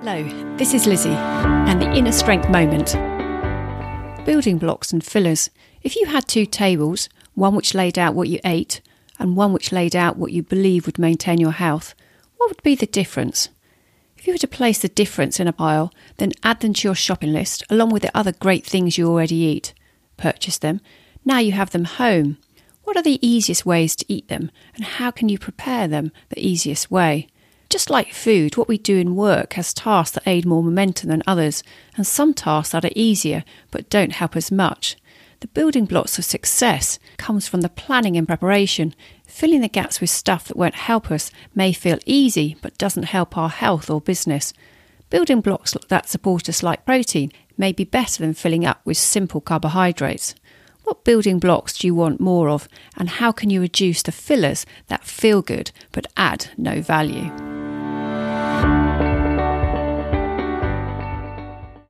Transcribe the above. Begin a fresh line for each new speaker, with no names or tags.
Hello, this is Lizzie and the Inner Strength Moment. Building blocks and fillers. If you had two tables, one which laid out what you ate and one which laid out what you believe would maintain your health, what would be the difference? If you were to place the difference in a pile, then add them to your shopping list along with the other great things you already eat. Purchase them. Now you have them home. What are the easiest ways to eat them and how can you prepare them the easiest way? Just like food, what we do in work has tasks that aid more momentum than others, and some tasks that are easier but don't help as much. The building blocks of success comes from the planning and preparation. Filling the gaps with stuff that won't help us may feel easy but doesn't help our health or business. Building blocks that support us like protein may be better than filling up with simple carbohydrates. What building blocks do you want more of, and how can you reduce the fillers that feel good but add no value?